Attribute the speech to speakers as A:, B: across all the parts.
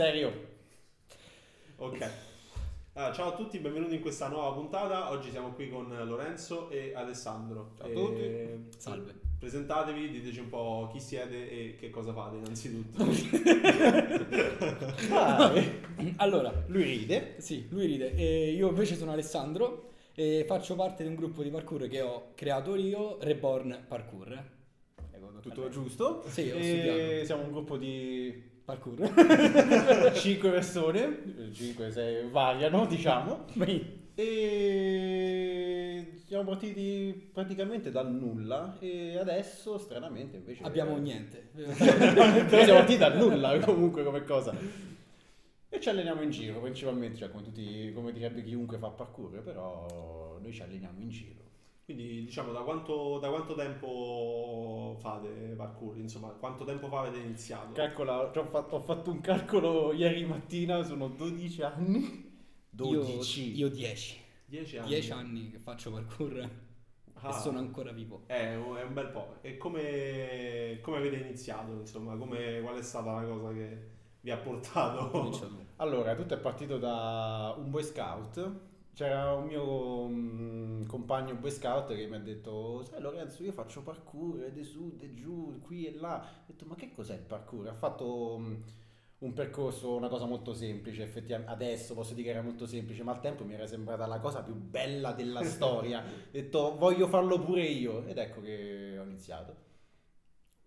A: Serio.
B: Ok. Allora, ciao a tutti, benvenuti in questa nuova puntata. Oggi siamo qui con Lorenzo e Alessandro.
A: Ciao a
B: E-
A: tutti.
C: Salve.
B: Presentatevi, diteci un po' chi siete e che cosa fate innanzitutto.
C: Allora,
A: Lui ride.
C: sì, lui ride. E io invece sono Alessandro e faccio parte di un gruppo di parkour che ho creato io, Reborn Parkour. Ecco,
A: Tutto giusto.
C: Sì, ho
A: E siamo un gruppo di
C: Parkour.
A: 5 persone. 5, 6 variano, diciamo. E siamo partiti praticamente dal nulla e adesso stranamente invece
C: Abbiamo niente.
A: Siamo partiti dal nulla comunque come cosa. E ci alleniamo in giro principalmente, cioè come, tutti, come direbbe chiunque fa parkour, però noi ci alleniamo in giro.
B: Quindi diciamo da quanto, da quanto tempo fate parkour? Insomma, quanto tempo fa avete iniziato?
A: Calcola, ho, fatto, ho fatto un calcolo ieri mattina, sono 12 anni. 12.
C: Io 10.
B: 10 anni.
C: 10 anni che faccio parkour
B: Ah,
C: e sono ancora vivo.
B: È un, è un bel po'. E come, come avete iniziato? Insomma, come, qual è stata la cosa che vi ha portato?
A: Allora, tutto è partito da un boy scout. C'era un mio mm, compagno boy scout che mi ha detto: Sai, Lorenzo, io faccio parkour ed è su, ed è giù, qui e là. Ho detto: Ma che cos'è il parkour? Ha fatto mm, un percorso, una cosa molto semplice. Effettivamente, adesso posso dire che era molto semplice, ma al tempo mi era sembrata la cosa più bella della storia. Ho detto: Voglio farlo pure io. Ed ecco che ho iniziato.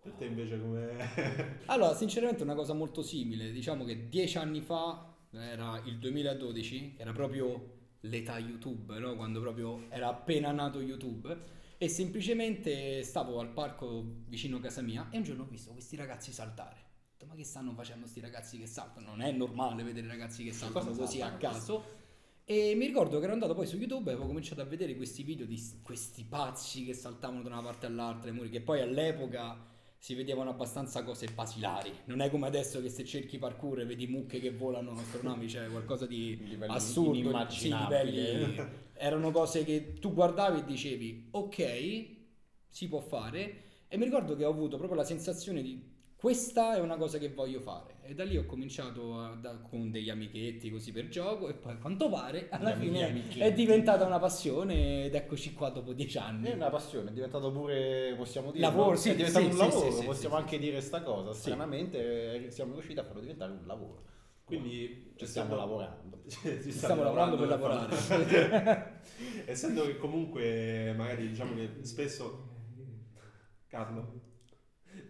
B: Per te invece come...
C: Allora, sinceramente è una cosa molto simile. Diciamo che dieci anni fa, era il 2012, era proprio l'età YouTube, no? Quando proprio era appena nato YouTube. E semplicemente stavo al parco vicino a casa mia e un giorno ho visto questi ragazzi saltare. Ma che stanno facendo questi ragazzi che saltano? Non è normale vedere ragazzi che saltano
A: Cosa
C: così a caso. E mi ricordo che ero andato poi su YouTube e avevo cominciato a vedere questi video di questi pazzi che saltavano da una parte all'altra, che poi all'epoca si vedevano abbastanza cose basilari. Non è come adesso che se cerchi parkour e vedi mucche che volano astronavi, c'è qualcosa di
A: Livelli
C: assurdo. Sì,
A: inimmaginabili.
C: livelli- erano cose che tu guardavi e dicevi, ok, si può fare. E mi ricordo che ho avuto proprio la sensazione di questa è una cosa che voglio fare. E da lì ho cominciato a- da- con degli amichetti così per gioco e poi a quanto pare alla
A: Gli
C: fine
A: amichetti.
C: è diventata una passione ed eccoci qua dopo dieci anni.
A: È una passione, è diventato pure, possiamo dire,
C: Lavoro, sì,
A: è diventato
C: sì,
A: un
C: sì,
A: lavoro,
C: sì, sì,
A: possiamo
C: sì,
A: anche dire sta cosa. Stranamente eh, siamo riusciti a farlo diventare un lavoro.
B: Quindi
A: Ci stiamo lavorando.
B: Ci
C: Stiamo lavorando per lavorare.
B: Essendo che comunque magari diciamo che spesso Carlo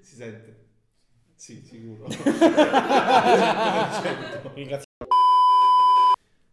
B: si sente? Sì, sicuro.
A: Ringrazio.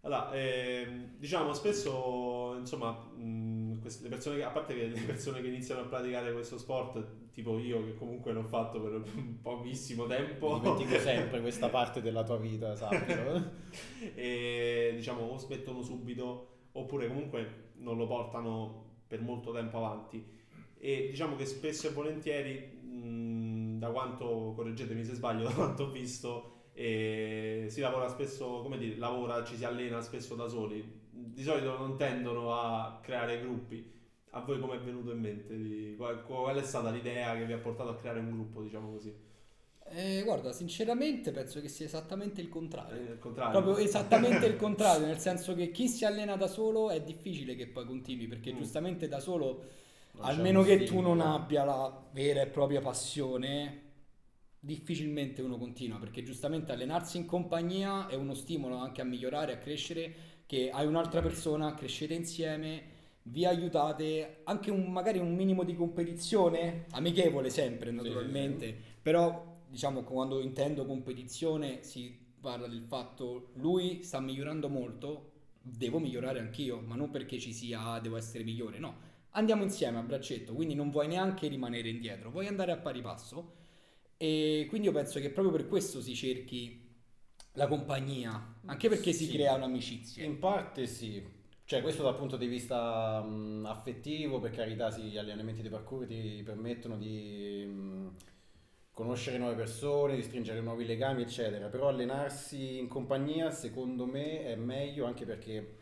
B: Allora, ehm, diciamo spesso, insomma, mh, queste- le persone che, a parte che le persone che iniziano a praticare questo sport, tipo io che comunque l'ho fatto per pochissimo tempo,
A: Dimentico sempre questa parte della tua vita, sappilo.
B: e diciamo o smettono subito oppure comunque non lo portano per molto tempo avanti e diciamo che spesso e volentieri mh, da quanto correggetemi se sbaglio da quanto ho visto eh, si lavora spesso come dire lavora ci si allena spesso da soli di solito non tendono a creare gruppi a voi come è venuto in mente qual, qual è stata l'idea che vi ha portato a creare un gruppo diciamo così
C: Eh, guarda, sinceramente penso che sia esattamente il
B: Eh,
C: contrario.
B: al contrario
C: Proprio esattamente il contrario, nel senso che chi si allena da solo è difficile che poi continui, perché
B: Mm.
C: giustamente da solo, almeno che tu non abbia la vera e propria passione, difficilmente uno continua, perché giustamente allenarsi in compagnia è uno stimolo anche a migliorare, a crescere, che hai un'altra persona, crescete insieme, vi aiutate, anche un- magari un minimo di competizione, amichevole sempre
A: sì,
C: naturalmente, però diciamo quando intendo competizione si parla del fatto lui sta migliorando molto, devo migliorare anch'io, ma non perché ci sia devo essere migliore, no. Andiamo insieme a braccetto, quindi non vuoi neanche rimanere indietro, vuoi andare a pari passo e quindi io penso che proprio per questo si cerchi la compagnia, anche perché si
A: Sì.
C: crea un'amicizia.
A: In parte sì. Cioè, questo dal punto di vista mh, affettivo, per carità, sì, gli allenamenti di parkour ti permettono di mh, conoscere nuove persone, di stringere nuovi legami, eccetera. Però allenarsi in compagnia, secondo me, è meglio anche perché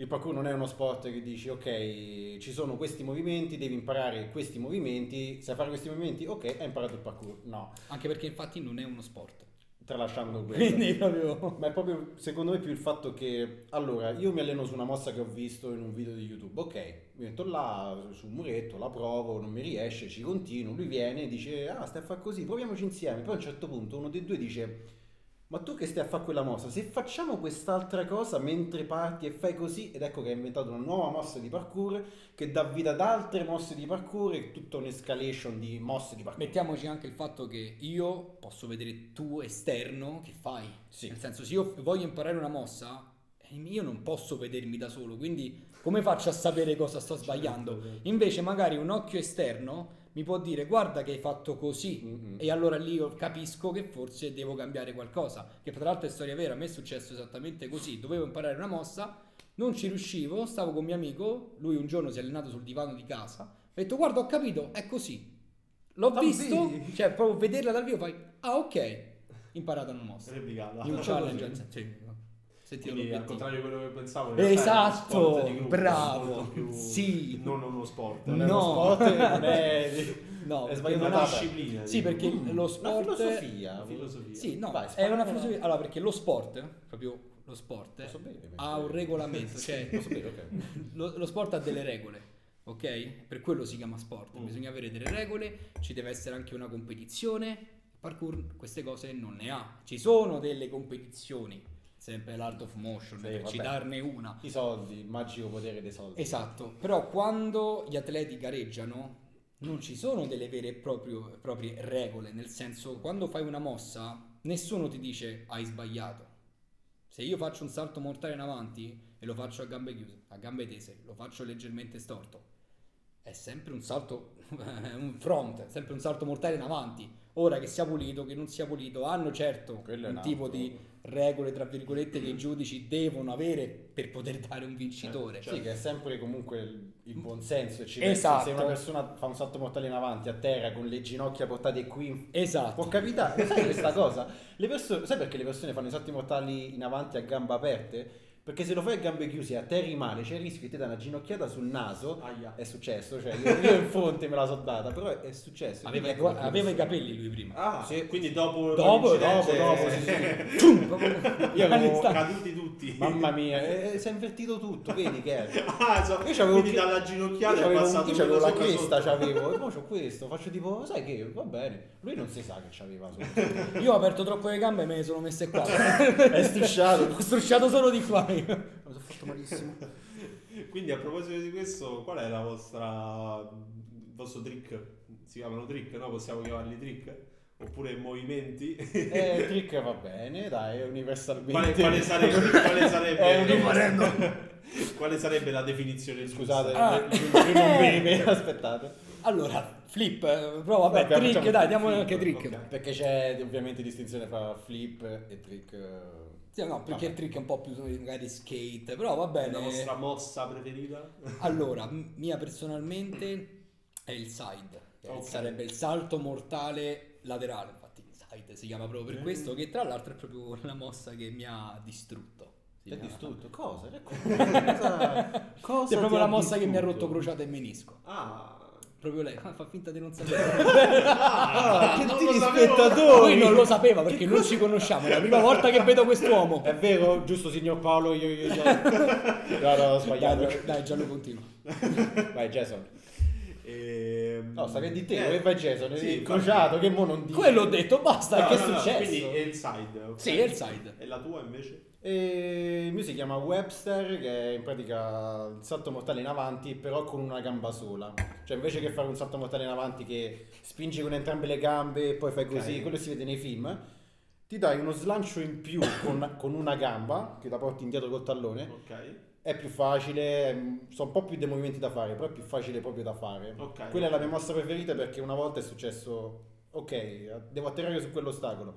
A: il parkour non è uno sport che dici, ok, ci sono questi movimenti, devi imparare questi movimenti, sai fare questi movimenti, ok, hai imparato il parkour. No,
C: Anche perché infatti non è uno sport.
A: tralasciando questo.
C: Quindi proprio...
A: Ma è proprio, secondo me, più il fatto che, allora, io mi alleno su una mossa che ho visto in un video di YouTube, ok, mi metto là, sul muretto, la provo, non mi riesce, ci continuo, lui viene e dice, ah, stai a fare così, proviamoci insieme, poi a un certo punto uno dei due dice, ma tu che stai a fare quella mossa, se facciamo quest'altra cosa mentre parti e fai così, ed ecco che ha inventato una nuova mossa di parkour che dà vita ad altre mosse di parkour e tutta un'escalation di mosse di parkour.
C: Mettiamoci anche il fatto che io posso vedere tu esterno che fai.
A: Sì.
C: Nel senso, se io voglio imparare una mossa, io non posso vedermi da solo, quindi come faccio a sapere cosa sto sbagliando? Invece magari un occhio esterno mi può dire guarda che hai fatto così
A: Mm-mm.
C: e allora lì io capisco che forse devo cambiare qualcosa. Che tra l'altro è storia vera, a me è successo esattamente così. Dovevo imparare una mossa, non ci riuscivo, stavo con mio amico, lui un giorno si è allenato sul divano di casa, ho detto guarda ho capito, è così. L'ho
A: Ah,
C: visto,
A: vedi?
C: cioè proprio vederla dal vivo fai, ah ok, imparato una mossa.
B: Replicata.
C: Di un challenge, sì. Sentito
B: Quindi al contrario di quello che pensavo, è
C: Esatto,
B: sport di gruppo,
C: bravo.
B: più-
C: Sì.
B: non uno sport.
A: Non è
C: No.
A: uno sport, non è...
C: No,
A: è
B: una disciplina.
C: Sì,
B: dico.
C: perché lo
A: Una
C: sport
A: filosofia.
B: Una filosofia.
C: Sì, no,
A: Vai,
C: è una
A: una-
C: filosofia. Allora, perché lo sport, proprio lo sport,
A: Posso bere?
C: ha un regolamento, cioè
A: Posso bere, ok.
C: lo, lo sport ha delle regole, ok? Per quello si chiama sport.
B: Mm.
C: Bisogna avere delle regole, ci deve essere anche una competizione. Parkour queste cose non ne ha. Ci sono delle competizioni, sempre l'art of motion,
A: Sì,
C: per
A: vabbè.
C: citarne una.
A: I soldi, il magico potere dei soldi.
C: Esatto, però quando gli atleti gareggiano non ci sono delle vere e proprie regole, nel senso quando fai una mossa nessuno ti dice hai sbagliato. Se io faccio un salto mortale in avanti e lo faccio a gambe chiuse, a gambe tese, lo faccio leggermente storto, è sempre un salto, un front, è sempre un salto mortale in avanti. Ora che sia pulito, che non sia pulito, hanno certo
A: Quello
C: un tipo
A: altro.
C: di regole, tra virgolette, che i giudici devono avere per poter dare un vincitore.
A: Sì, che è sempre comunque il, il buon senso. e ci
C: Esatto.
A: Se una persona fa un salto mortale in avanti a terra con le ginocchia portate qui,
C: Esatto.
A: può capitare. Sai questa cosa? Le persone, sai perché le persone fanno i salti mortali in avanti a gamba aperte? Perché se lo fai a gambe chiuse e atterri male, c'è il rischio che ti dà una ginocchiata sul naso.
B: Aia.
A: È successo, cioè io, io in fronte me la so data, però è, successo.
C: Aveva,
A: Quindi ecco
C: gua-
A: perché
C: aveva i capelli lui prima.
B: Ah,
A: Sì.
B: quindi dopo
C: Dopo,
A: dopo, dopo, sì, sì. Io avevo
B: caduti tutti.
A: Mamma mia, eh, si è invertito tutto, vedi che è.
B: Ah, so,
A: Io c'avevo
B: quindi
A: chi-
B: dalla
A: Io
B: ginocchiata è
A: c'avevo,
B: passato
A: io c'avevo la cresta,
B: sotto.
A: c'avevo, mo c'ho questo, faccio tipo, sai che, va bene, lui non si sa che c'aveva sopra.
C: Io ho aperto troppo le gambe e me ne sono messe qua.
A: È strusciato.
C: Ho strusciato solo di qua. Io.
A: Mi sono fatto malissimo.
B: Quindi a proposito di questo, qual è la vostra il vostro trick? Si chiamano trick, no? Possiamo chiamarli trick? Oppure movimenti?
A: Eh, trick va bene, dai, universalmente.
B: Quale, quale sarebbe, quale sarebbe,
A: È un-
B: quale sarebbe la definizione
A: Scusate,
C: Ah.
A: io non mi- aspettate.
C: Allora, flip, eh, però vabbè,
A: Vabbè,
C: trick, dai, diamo
A: flip,
C: anche trick.
B: ok.
A: Perché c'è ovviamente distinzione tra flip e trick.
C: Sì, no, perché
A: Vabbè.
C: il trick è un po' più magari skate, però va bene.
B: La vostra mossa preferita?
C: Allora, m- mia personalmente è il side, che
B: Ok.
C: sarebbe il salto mortale laterale, infatti side si chiama proprio per
B: Mm.
C: questo, che tra l'altro è proprio la mossa che mi ha distrutto.
A: Ti ha distrutto? Cosa? Cosa? cosa
C: è proprio la mossa che mi ha
A: distrutto?
C: rotto crociata e menisco.
B: Ah,
C: Proprio lei, fa finta di non sapere.
A: Ah, che
B: non
A: spettatori!
C: Lui non lo sapeva perché non ci conosciamo, è la prima volta che vedo quest'uomo.
A: È vero, giusto signor Paolo, io, io, io. No, no, ho sbagliato.
C: Dai, dai, Gianlo continua.
A: Vai Jason.
B: Ehm,
A: No, sta che di te,
B: eh,
A: dove vai Jason?
B: sì,
A: Sì,
B: infatti.
A: crociato, che mo non dici.
C: Quello ho detto, basta.
B: No,
C: che
B: no,
C: è
B: no,
C: successo?
B: Quindi è il side. ok?
C: Sì, è il side.
B: E la tua invece?
A: E il mio si chiama Webster, che è in pratica il salto mortale in avanti, però con una gamba sola. Cioè, invece che fare un salto mortale in avanti che spingi con entrambe le gambe e poi fai così,
B: Ok.
A: quello si vede nei film, ti dai uno slancio in più con, con una gamba, che la porti indietro col tallone.
B: Ok.
A: È più facile, mm, sono un po' più dei movimenti da fare, però è più facile proprio da fare.
B: Ok.
A: Quella è la mia mossa preferita perché una volta è successo, ok, devo atterrare su quell'ostacolo.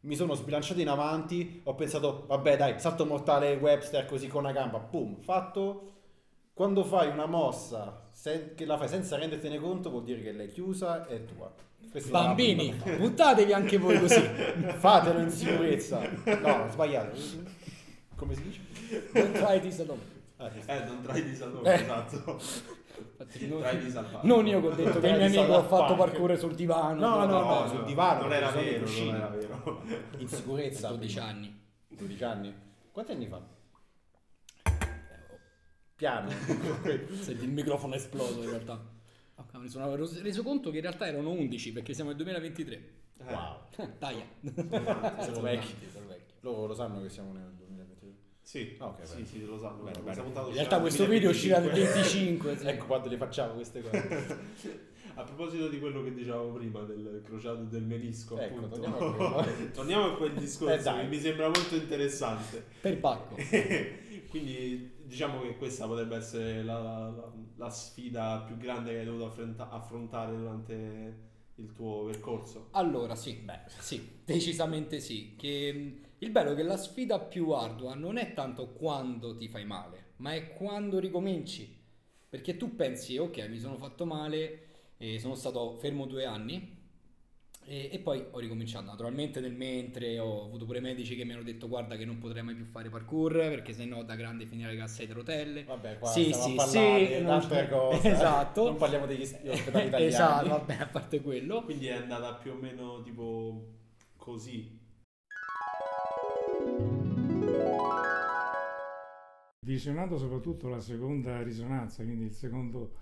A: Mi sono sbilanciato in avanti, ho pensato, vabbè dai, salto mortale Webster così con una gamba, boom, fatto. Quando fai una mossa se- che la fai senza rendertene conto vuol dire che l'hai chiusa e è tua. Questa è
C: Bambini,
A: prima.
C: buttatevi anche voi così.
A: fatelo in sicurezza. No, sbagliato. Come si dice?
C: Don't try this alone.
A: Ah, sì.
B: Eh, non trai di sapore,
C: Eh.
B: esatto.
C: Infatti, non,
B: Traili salvati.
C: non io che ho detto che il mio amico ha fatto parkour sul divano.
A: No, no, no, sul divano,
B: Non era vero, non era vero.
A: In sicurezza.
C: 12
A: prima.
C: anni.
A: 12 anni? Quanti anni fa? Piano.
C: Senti, il microfono è esploso in realtà. Ok, mi sono reso conto che in realtà erano 11 perché siamo nel 2023.
A: wow.
C: Dai.
A: Sono vecchi.
C: sono vecchi.
A: Loro lo sanno che siamo nel 2023.
B: Sì,
A: Ah, ok,
B: sì,
A: bene.
B: sì, lo sanno.
A: Bene, bene.
C: In realtà questo video uscirà nel
B: 2025.
C: 25. sì.
A: Ecco quando le facciamo queste cose.
B: A proposito di quello che dicevamo prima del crociato e del menisco,
A: Ecco,
B: appunto.
A: torniamo a.
B: Torniamo a quel
A: Eh,
B: discorso
A: dai.
B: che mi sembra molto interessante.
C: Per Pacco.
B: Quindi diciamo che questa potrebbe essere la, la- la sfida più grande che hai dovuto affronta- affrontare durante il tuo percorso.
C: Allora, sì, beh, sì, decisamente sì. Che, il bello è che la sfida più ardua non è tanto quando ti fai male, ma è quando ricominci. Perché tu pensi, ok, mi sono fatto male, e sono stato fermo due anni e, e poi ho ricominciato. Naturalmente nel mentre ho avuto pure medici che mi hanno detto guarda che non potrei mai più fare parkour perché sennò da grande finire le casse di rotelle.
A: Vabbè, qua
C: Sì, sì, sì,
A: di
C: non-
A: altre cose.
C: Esatto.
A: Non parliamo degli gli ospedali italiani.
C: esatto, vabbè, a parte quello.
B: Quindi è andata più o meno tipo così.
D: Visionando soprattutto la seconda risonanza, quindi il secondo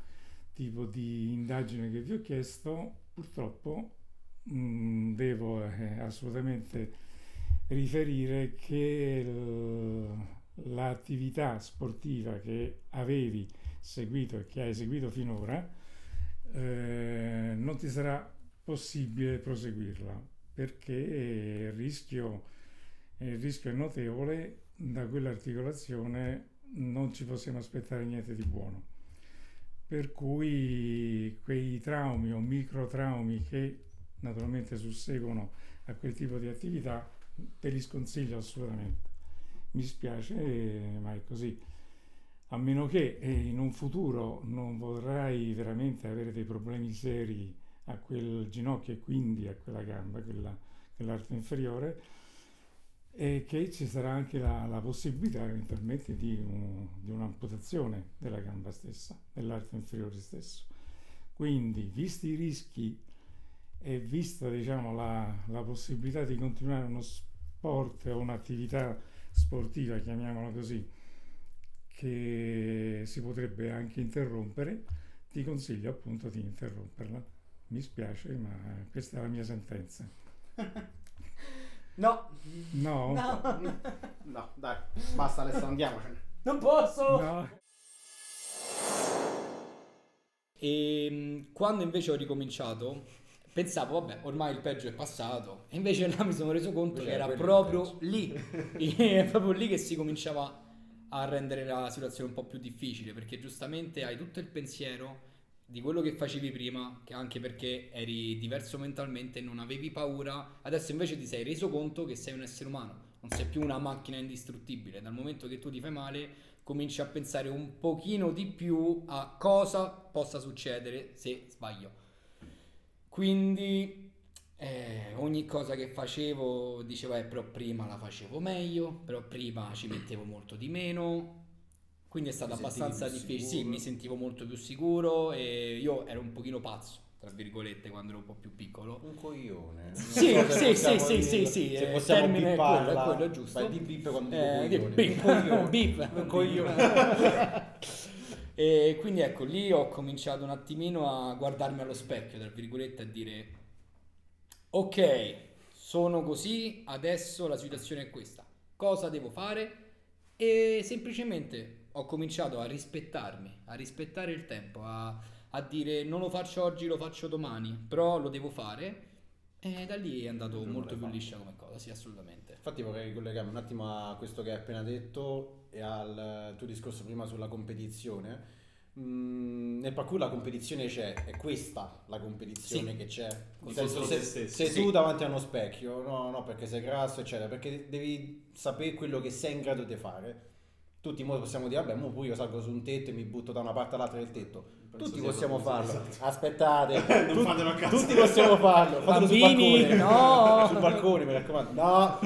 D: tipo di indagine che vi ho chiesto, purtroppo mh, devo eh, assolutamente riferire che l- l'attività sportiva che avevi seguito e che hai seguito finora eh, non ti sarà possibile proseguirla perché il rischio, il rischio è notevole da quell'articolazione non ci possiamo aspettare niente di buono. Per cui quei traumi o microtraumi che naturalmente susseguono a quel tipo di attività te li sconsiglio assolutamente. Mi spiace, eh, ma è così. A meno che eh, in un futuro non vorrai veramente avere dei problemi seri a quel ginocchio e quindi a quella gamba, quella, quell'arto inferiore, e che ci sarà anche la, la possibilità eventualmente di, un- di un'amputazione della gamba stessa, dell'arto inferiore stesso. Quindi, visti i rischi e vista diciamo, la, la possibilità di continuare uno sport o un'attività sportiva, chiamiamola così, che si potrebbe anche interrompere, ti consiglio appunto di interromperla. Mi spiace, ma questa è la mia sentenza.
C: No,
D: No?
C: no,
A: No, dai, basta Alessandro, andiamocene.
C: non posso.
D: No.
C: E mh, quando invece ho ricominciato, pensavo, vabbè, ormai il peggio è passato. E invece là mi sono reso conto
A: Invece
C: che
A: era
C: era
A: quello il
C: proprio lì, è proprio lì che si cominciava a rendere la situazione un po' più difficile, perché giustamente hai tutto il pensiero di quello che facevi prima, che anche perché eri diverso mentalmente, non avevi paura, adesso invece ti sei reso conto che sei un essere umano, non sei più una macchina indistruttibile, dal momento che tu ti fai male cominci a pensare un pochino di più a cosa possa succedere se sbaglio. Quindi eh, ogni cosa che facevo dicevo eh, però prima la facevo meglio, però prima ci mettevo molto di meno. Quindi è stato abbastanza difficile. Sì, mi sentivo molto più sicuro e io ero un pochino pazzo, tra virgolette, quando ero un po' più piccolo.
A: Un coglione.
C: Sì,
A: so
C: sì, sì, sì, sì, sì,
A: Se
C: eh,
A: possiamo
C: è quello,
A: bipparla.
C: quello, è giusto.
A: Vai di bip quando dico
C: Eh, di-
A: coglione.
C: bip,
A: Un coglione.
C: bip.
A: Un coglione.
C: E quindi ecco, lì ho cominciato un attimino a guardarmi allo specchio, tra virgolette, a dire ok, sono così, adesso la situazione è questa, cosa devo fare? E semplicemente ho cominciato a rispettarmi, a rispettare il tempo, a, a dire non lo faccio oggi, lo faccio domani, però lo devo fare. E da lì è andato
A: Non
C: molto più liscia come cosa, sì, assolutamente.
A: Infatti vorrei ricollegarmi un attimo a questo che hai appena detto e al tuo discorso prima sulla competizione. Mm, nel parkour la competizione c'è, è questa la competizione
C: Sì.
A: che c'è. Senso, se,
B: stesso.
A: sei
C: Sì.
A: tu davanti a uno specchio, no, no, perché sei grasso, eccetera, perché devi sapere quello che sei in grado di fare Tutti mo possiamo dire, vabbè, mo pure io salgo su un tetto e mi butto da una parte all'altra del tetto.
B: Penso
A: Tutti
B: sia
A: possiamo farlo.
B: esatto.
A: Aspettate,
B: Non
A: tut-
B: fatelo a casa.
A: tutti possiamo farlo. Fatelo sul
C: Bambini,
A: balcone.
C: no.
A: sul balcone, mi raccomando. No,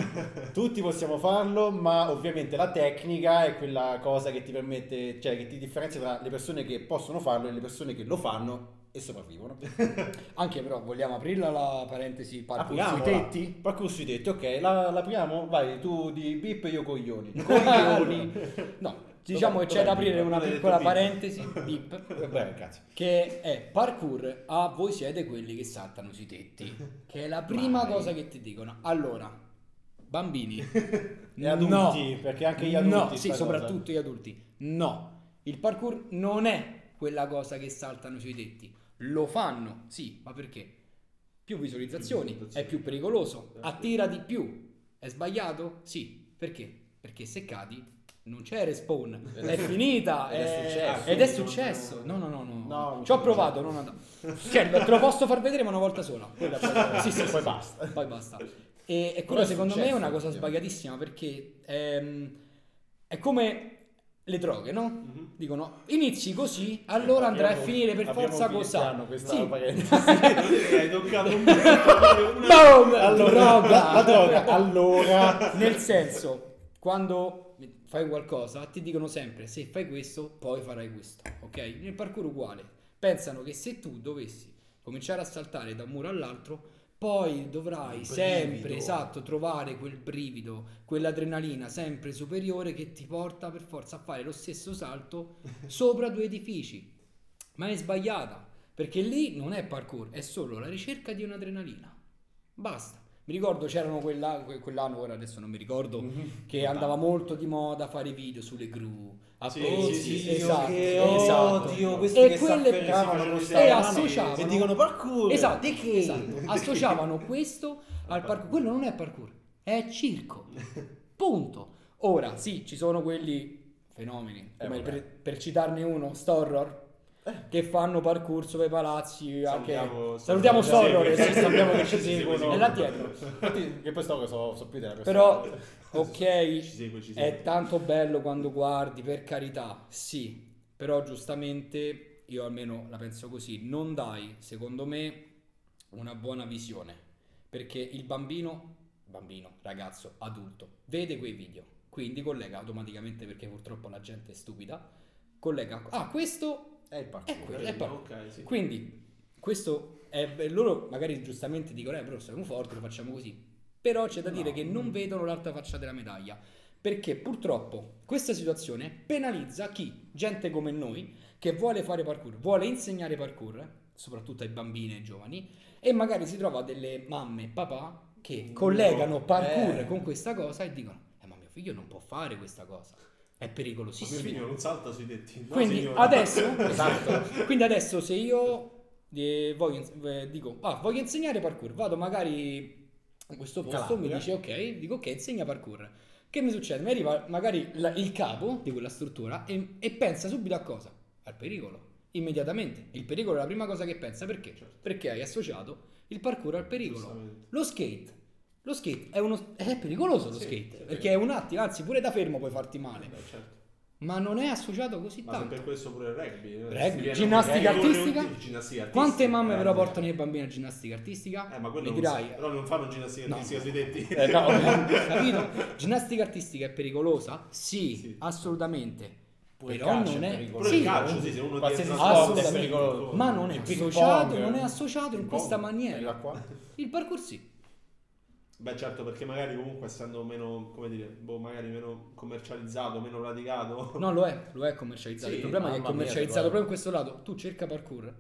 A: tutti possiamo farlo, ma ovviamente la tecnica è quella cosa che ti permette, cioè che ti differenzia tra le persone che possono farlo e le persone che lo fanno e sopravvivono.
C: Anche però vogliamo aprirla la parentesi parkour sui tetti?
A: Parkour sui tetti, ok, la, l'apriamo? Vai, tu di bip e io coglioni. Coglioni.
C: No, diciamo che c'è da aprire una piccola parentesi, bip,
A: Beh, cazzo.
C: che è parkour a voi siete quelli che saltano sui tetti, che è la prima
A: Vai.
C: cosa che ti dicono. Allora, bambini,
A: E adulti, perché anche gli adulti
C: No, sì,
A: cosa.
C: soprattutto gli adulti. No, il parkour non è quella cosa che saltano sui tetti. Lo fanno, sì, ma perché? Più visualizzazioni,
B: Più visualizzazioni.
C: è più pericoloso,
B: Certo.
C: attira di più. È sbagliato? Sì, perché? Perché se cadi non c'è respawn, è finita
A: Ed è
C: è-
A: successo.
C: ed è successo. No, no, no, no.
A: No,
C: Ci ho provato, non andava. Cioè, te lo posso far vedere ma una volta sola. Quella poi, sì, sì,
A: Poi
C: sì,
A: basta.
C: Poi basta. E, e
A: è
C: secondo me è una cosa sbagliatissima perché ehm, è come le droghe, no?
B: Mhm.
C: Dicono inizi così, allora andrai a finire per forza cosà.
A: questa
C: Sì.
A: parentesi.
B: Hai toccato un po'.
C: Boom!
A: Allora,
C: droga!
A: La droga, allora...
C: Nel senso, quando fai qualcosa, ti dicono sempre se fai questo, poi farai questo, ok? Nel parkour uguale. Pensano che se tu dovessi cominciare a saltare da un muro all'altro, poi dovrai sempre, esatto, trovare quel brivido, quell'adrenalina sempre superiore che ti porta per forza a fare lo stesso salto sopra due edifici. Ma è sbagliata, perché lì non è parkour, è solo la ricerca di un'adrenalina. Basta. Mi ricordo c'erano quella, que- quell'anno, ora adesso non mi ricordo, che andava molto di moda fare video sulle gru. A
B: Sì, sì, sì,
C: esatto,
A: che
C: esatto.
A: odio questi
C: E
A: che
C: quelle- e associavano-
A: e dicono parkour.
C: Esatto, esatto. associavano questo al parkour. Quello non è parkour, è circo. Punto. Ora, sì, ci sono quelli fenomeni,
A: Eh,
C: per, per citarne uno, Storror, che fanno parkour sopra i palazzi. Anche...
B: Salutiamo-
C: Salutiamo
B: salutiamo-
C: Storror,
B: sì,
C: sì, sappiamo che ci seguono. È là dietro.
A: Che poi sto so, so più della.
C: Però, ok,
B: Ci segue, ci segue.
C: è tanto bello quando guardi, per carità, sì, però giustamente io almeno la penso così, non dai, secondo me, una buona visione, perché il bambino, bambino, ragazzo, adulto, vede quei video, quindi collega automaticamente, perché purtroppo la gente è stupida, collega, ah, questo
A: È il parkour.
C: è quello, è parkour.
B: Ok, sì.
C: Quindi questo è loro magari giustamente dicono eh però siamo forti, lo facciamo così. Però c'è da dire che non vedono l'altra faccia della medaglia, perché purtroppo questa situazione penalizza chi, gente come noi, che vuole fare parkour, vuole insegnare parkour, soprattutto ai bambini e ai giovani, e magari si trova delle mamme e papà che collegano parkour
A: eh.
C: con questa cosa e dicono "Eh ma mio figlio non può fare questa cosa". È
B: Mio
C: pericolosissimo.
B: figlio non salta sui tetti. No,
C: Quindi
B: signora.
C: adesso, esatto. Quindi adesso se io eh, voglio, eh, dico, ah, voglio insegnare parkour, vado magari in questo posto, mi
A: Calabria.
C: dice ok, dico ok, insegna parkour. Che mi succede? Mi arriva magari la- il capo di quella struttura e, e pensa subito a cosa? Al pericolo. Immediatamente. Il pericolo è la prima cosa che pensa. Perché? Perché hai associato il parkour al pericolo. Lo skate. Lo skate è, uno, è pericoloso lo
B: Sì,
C: skate. Perché è un attimo, anzi pure da fermo puoi farti male.
B: Beh, certo.
C: Ma non è associato così
B: Ma
C: tanto.
B: per questo pure il rugby. eh,
C: Rugby, ginnastica artistica?
B: Ginnastica artistica.
C: Quante mamme
B: Eh,
C: però portano i bambini a ginnastica artistica?
B: Eh, ma quello non
C: dirai,
B: si- però non fanno ginnastica
C: No.
B: artistica sui tetti.
A: Eh, no.
C: capito? Ginnastica artistica è pericolosa? Sì,
B: Sì.
C: assolutamente.
A: Il
C: però non
A: è
C: è, sì,
B: calcio, sì, se uno
A: Qualsiasi sport è pericoloso.
C: ma non è associato, non è associato in questa maniera. Il parkour sì.
B: Beh, certo, perché magari comunque essendo meno, come dire, boh, magari meno commercializzato, meno praticato.
C: No, lo è, lo è commercializzato.
B: Sì,
C: il problema è che è
A: mamma mia,
C: commercializzato proprio in questo lato. Tu cerca parkour.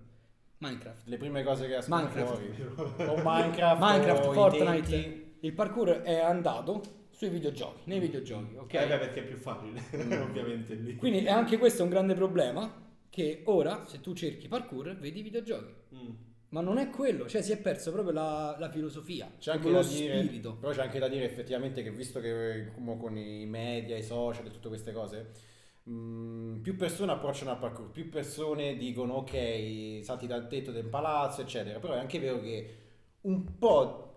C: Minecraft.
A: Le prime cose che escono
C: Minecraft.
A: fuori. O Minecraft,
C: Minecraft,
A: o
C: Fortnite.
A: tetti.
C: Il parkour è andato sui videogiochi, nei videogiochi, ok?
B: Eh beh, perché è più facile, ovviamente lì.
C: Quindi è anche questo un grande problema che ora se tu cerchi parkour vedi i videogiochi.
B: Mm.
C: Ma non è quello, cioè si è perso proprio la, la filosofia,
A: C'è anche
C: lo
A: dire,
C: spirito.
A: però c'è anche da dire effettivamente che visto che con i media, i social e tutte queste cose, mh, più persone approcciano al parkour, più persone dicono ok, salti dal tetto del palazzo, eccetera. Però è anche vero che un po'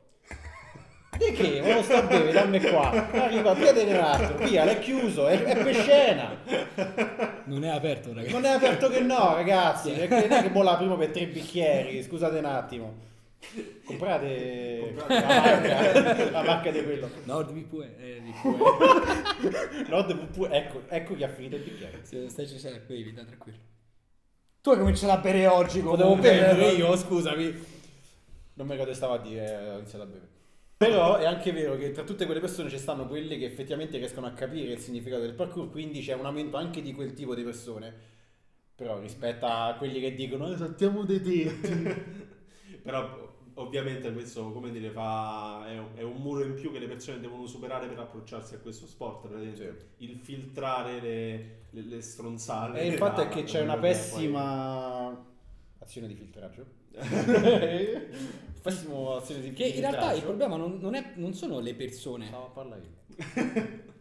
A: Di che? Ma lo sto a bere, dammi qua. Arriva, un attimo, via, l'è chiuso, è, è per scena.
C: Non è aperto, ragazzi.
A: Non è aperto che no, ragazzi. Non è che bolla prima per tre bicchieri, scusate un attimo. Comprate
B: Comprate.
A: la marca, la marca di quello.
C: NordVPN. Eh, VPN.
A: NordVPN, ecco, ecco chi ha finito il bicchiere.
C: Se stai cioè, bevi, dai, tranquillo. Tu hai cominciato a bere oggi
A: Potevo
C: comunque.
A: bere pure io, scusami. Non mi ricordo che stavo a dire, ho iniziato a bere. Però è anche vero che tra tutte quelle persone ci stanno quelle che effettivamente riescono a capire il significato del parkour, quindi c'è un aumento anche di quel tipo di persone. Però rispetto a quelli che dicono, eh, saltiamo dei tetti.
B: Però ovviamente questo, come dire, fa, è, un, è un muro in più che le persone devono superare per approcciarsi a questo sport. Il filtrare le, le, le stronzate.
A: E il fatto è che c'è una pessima azione di filtraggio. Pessima azione di
C: Che in realtà il
A: filtraggio.
C: problema non, non è- non sono le persone.
A: Stavo a parlare io.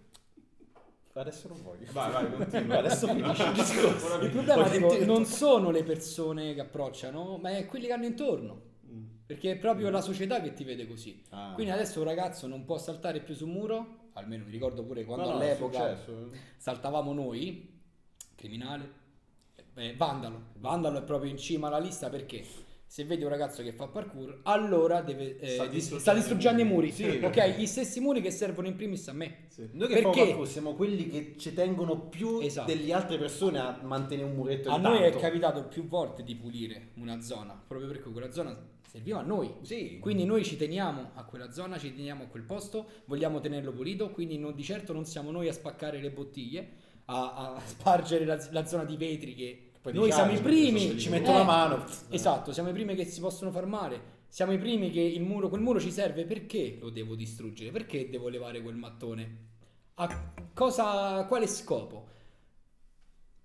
A: Adesso non voglio.
B: Vai, vai, continua.
A: Adesso finisce il discorso.
C: Il problema tipo,
A: ti-
C: non sono le persone che approcciano, ma è quelli che hanno intorno.
B: Mm.
C: Perché è proprio la società che ti vede così.
A: Ah.
C: Quindi adesso un ragazzo non può saltare più sul muro, almeno mi ricordo pure quando
A: No, no,
C: all'epoca
A: successo.
C: saltavamo noi, criminale, eh, vandalo. Vandalo è proprio in cima alla lista perché se vedi un ragazzo che fa parkour, allora deve, eh,
B: Sta
C: dis-
B: distruggendo
C: sta distruggendo i muri.
A: Sì.
C: Ok, gli stessi muri che servono in primis a me.
B: Sì.
A: Noi che
C: Perché?
A: Perché? parkour siamo quelli che ci tengono più
C: Esatto.
A: delle altre persone a mantenere un muretto
C: A noi è capitato più volte di pulire una zona, proprio perché quella zona serviva a noi.
A: Sì.
C: Quindi noi ci teniamo a quella zona, ci teniamo a quel posto, vogliamo tenerlo pulito, quindi non- di certo non siamo noi a spaccare le bottiglie, a, a spargere la, la zona di vetri che
A: Poi
C: noi
A: diciamo,
C: siamo i primi.
A: ci- metto la mano.
C: Esatto, siamo i primi che si possono far male. Siamo i primi che il muro, quel muro ci serve perché lo devo distruggere? Perché devo levare quel mattone? A cosa, quale scopo?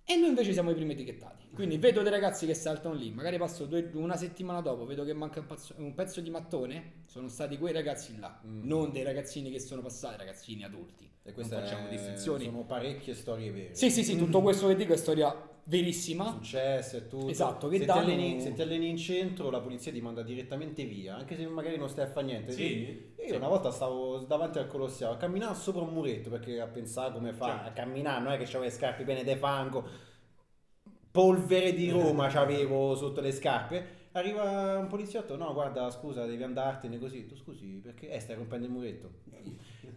C: E noi invece siamo i primi etichettati. Quindi vedo dei ragazzi che saltano lì, magari passo due- una settimana dopo, vedo che manca un pezzo, un pezzo di mattone, sono stati quei ragazzi là,
A: Mm.
C: non dei ragazzini che sono passati, ragazzini adulti.
A: E queste
C: non facciamo
A: è-
C: distinzioni.
A: Sono parecchie storie vere.
C: Sì, sì, sì, tutto questo che dico è storia verissima.
A: Successe e tutto.
C: Esatto, che
A: se,
C: danno-
A: ti alleni, se ti alleni in centro, la polizia ti manda direttamente via, anche se magari non stai a fare niente.
B: Sì?
A: Io una volta stavo davanti al Colosseo a camminare sopra un muretto perché a pensare come fa
B: Certo.
A: a camminare, non è che avevo le scarpe piene di fango, polvere di Roma c'avevo sotto le scarpe. Arriva un poliziotto, no guarda scusa devi andartene così, tu scusi perché eh, stai rompendo il muretto.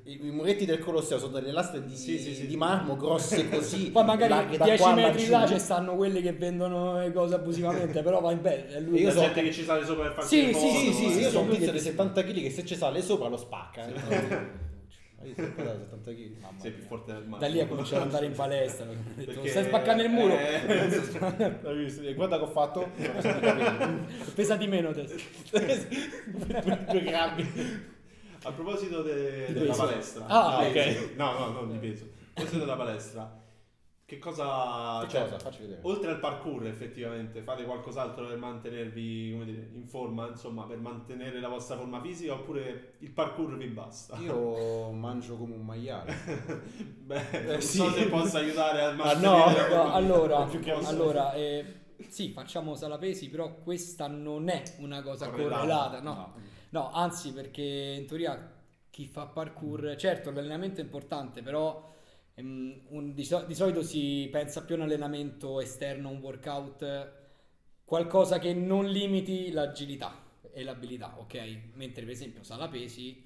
A: I, muretti del Colosseo sono delle lastre di,
B: Sì, sì, sì.
A: di marmo grosse così.
C: Poi magari
A: larghe da
C: 10
A: qua
C: metri là ci stanno quelli che vendono le cose abusivamente, però va bene, è lui
A: Io
B: La
A: so-
B: gente che ci sale sopra per farsi
C: Sì, sì,
A: Sì, sì,
B: eh.
A: sì, io sono un tizio
C: sì.
A: di 70 kg che se ci sale sopra lo spacca. eh. Hai visto? Guarda, 70 kg. Mamma
B: Sei più forte del mare.
C: Da lì ha cominciato ad andare in palestra. detto,
B: Perché-
C: Stai spaccando il muro.
B: Eh?
A: E Guarda che ho fatto.
C: Pesa di meno adesso.
A: due, due grammi.
B: A proposito de- della palestra,
C: Ah,
B: Di
A: ok.
B: No, no, non di peso. A proposito della palestra, che cosa.
A: Che
B: cioè,
A: cosa? Facci vedere.
B: Oltre al parkour, effettivamente, fate qualcos'altro per mantenervi come dire, in forma, insomma, per mantenere la vostra forma fisica, oppure il parkour vi basta?
A: Io mangio come un maiale.
B: Beh, non
A: Eh,
B: so
A: sì.
B: se possa aiutare a
A: Ah,
B: mantenere
A: no?
B: la
C: No, allora,
B: più che posso.
C: allora eh, sì, facciamo sala pesi, però questa non è una cosa
B: Correlata.
C: correlata, no. No, anzi, perché in teoria chi fa parkour, certo l'allenamento è importante, però ehm, un- di, so- di solito si pensa più a un allenamento esterno, un workout, qualcosa che non limiti l'agilità e l'abilità, ok? Mentre per esempio sala pesi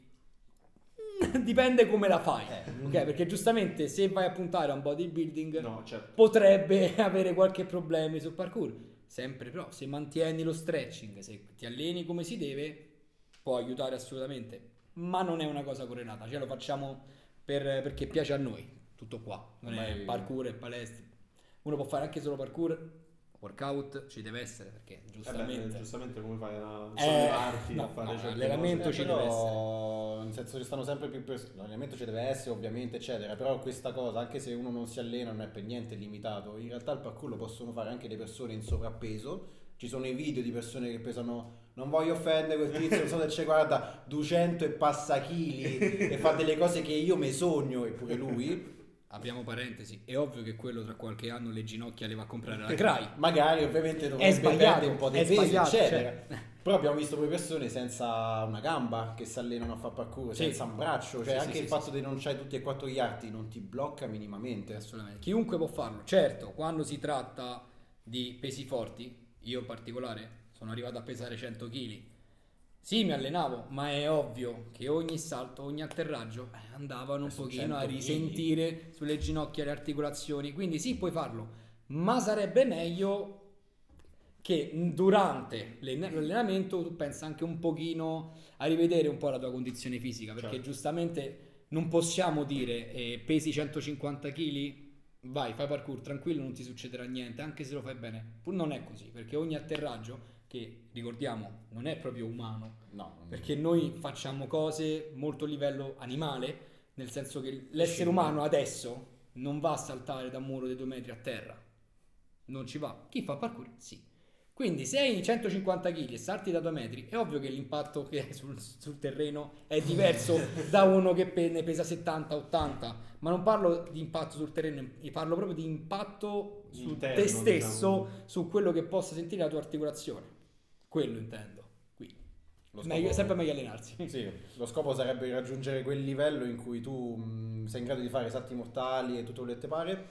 C: mm, dipende come la fai,
A: Eh.
C: ok? Perché giustamente se vai a puntare a un bodybuilding
B: No, certo.
C: potrebbe avere qualche problema sul parkour. Sempre però, se mantieni lo stretching, se ti alleni come si deve, può aiutare assolutamente. Ma non è una cosa correlata, cioè lo facciamo per- perché piace a noi, tutto qua. Non è parkour e palestra. Uno può fare anche solo parkour, workout ci deve essere perché
B: Eh beh,
C: giustamente...
B: giustamente come fai a
C: Eh,
B: sollevarti,
C: no,
B: a fare
C: no,
B: certe
C: l'allenamento
B: cose?
C: ci
A: Eh,
C: deve
A: però, nel senso ci stanno sempre più persone. L'allenamento ci deve essere, ovviamente, eccetera. Però questa cosa, anche se uno non si allena, non è per niente limitato. In realtà il parkour lo possono fare anche le persone in sovrappeso. Ci sono i video di persone che pesano. Non voglio offendere quel tizio, non so se c'è, guarda, 200 e passa chili e fa delle cose che io mi sogno, eppure lui.
C: apriamo parentesi, è ovvio che quello tra qualche anno le ginocchia le va a comprare la Cry.
A: Magari ovviamente dovrebbe
C: sbagliato,
A: perdere un po' di peso, eccetera.
C: cioè.
A: Però abbiamo visto poi persone senza una gamba che si allenano a fare parkour,
C: Sì.
A: senza un braccio, cioè
C: Sì,
A: anche
C: sì,
A: il
C: sì,
A: fatto
C: sì.
A: di non c'hai tutti e quattro gli arti non ti blocca minimamente.
C: Assolutamente. Chiunque può farlo. Certo, quando si tratta di pesi forti, io in particolare sono arrivato a pesare 100 kg. Sì, mi allenavo, ma è ovvio che ogni salto, ogni atterraggio eh, andavano un
A: su
C: pochino a
A: 100 kg.
C: risentire sulle ginocchia, le articolazioni. Quindi sì, puoi farlo, ma sarebbe meglio che durante l'allen- l'allenamento tu pensa anche un pochino a rivedere un po' la tua condizione fisica, perché
B: Certo.
C: giustamente non possiamo dire eh, pesi 150 kg, vai, fai parkour tranquillo, non ti succederà niente, anche se lo fai bene. Pur non è così, perché ogni atterraggio, che ricordiamo non è proprio umano,
A: No,
C: perché noi facciamo cose molto a livello animale, nel senso che l'essere umano adesso non va a saltare da un muro di due metri a terra, non ci va. Chi fa parkour? Sì. Quindi se hai 150 kg e salti da 2 metri, è ovvio che l'impatto che hai sul, sul terreno è diverso da uno che ne pesa 70-80, ma non parlo di impatto sul terreno, parlo proprio di impatto su
B: Interno,
C: te stesso,
B: diciamo.
C: su quello che possa sentire la tua articolazione. Quello intendo.
A: Lo
C: meglio-
A: scopo-
C: sempre meglio allenarsi.
A: Sì, lo scopo sarebbe raggiungere quel livello in cui tu mh, sei in grado di fare salti mortali e tutto quello che ti pare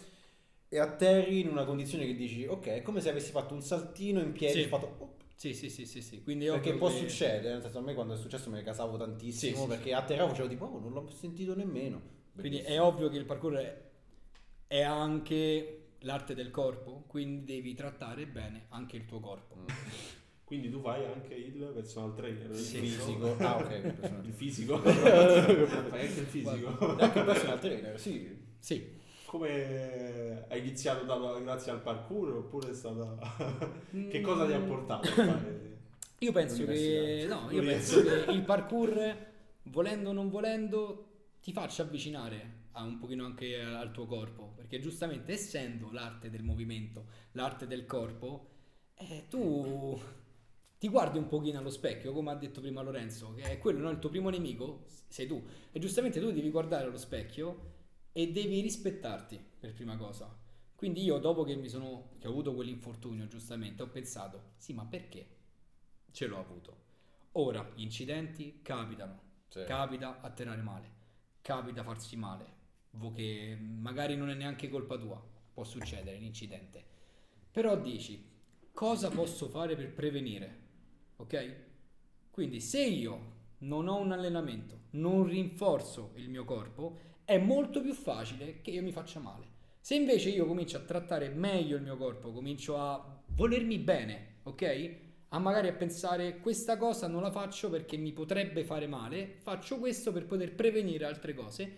A: e atterri in una condizione che dici ok, è come se avessi fatto un saltino in piedi,
C: Sì.
A: fatto oh,
C: Sì, sì, sì, sì, sì. Quindi è
A: perché può
C: che-
A: succedere, nel senso a me quando è successo me ne casavo tantissimo
C: Sì, sì,
A: perché atterravo facevo tipo oh, non l'ho sentito nemmeno.
C: Quindi è
A: Bellissimo.
C: ovvio che il parkour è, è anche l'arte del corpo, quindi devi trattare bene anche il tuo corpo.
A: Mm.
B: Quindi tu fai anche il personal trainer, il
C: Sì.
A: fisico. Ah, ok,
B: Il fisico. fai anche il fisico.
A: Anche il personal trainer, sì.
C: Sì.
B: Come hai iniziato da- grazie al parkour oppure è stata... che
C: Mm.
B: cosa ti ha portato a fare?
C: Io penso che no, io penso che il parkour volendo o non volendo ti faccia avvicinare a un pochino anche al tuo corpo, perché giustamente essendo l'arte del movimento, l'arte del corpo, eh, tu ti guardi un pochino allo specchio, come ha detto prima Lorenzo, che è quello, no? il tuo primo nemico sei tu. E giustamente tu devi guardare allo specchio e devi rispettarti per prima cosa. Quindi io dopo che mi sono che ho avuto quell'infortunio, giustamente, ho pensato, sì, ma perché ce l'ho avuto? Ora, gli incidenti capitano,
A: Sì.
C: capita atterrare male, capita farsi male, che magari non è neanche colpa tua, può succedere l'incidente. Però dici, cosa posso fare per prevenire? Ok? Quindi se io non ho un allenamento, non rinforzo il mio corpo, è molto più facile che io mi faccia male. Se invece io comincio a trattare meglio il mio corpo, comincio a volermi bene, ok? A magari a pensare questa cosa non la faccio perché mi potrebbe fare male, faccio questo per poter prevenire altre cose,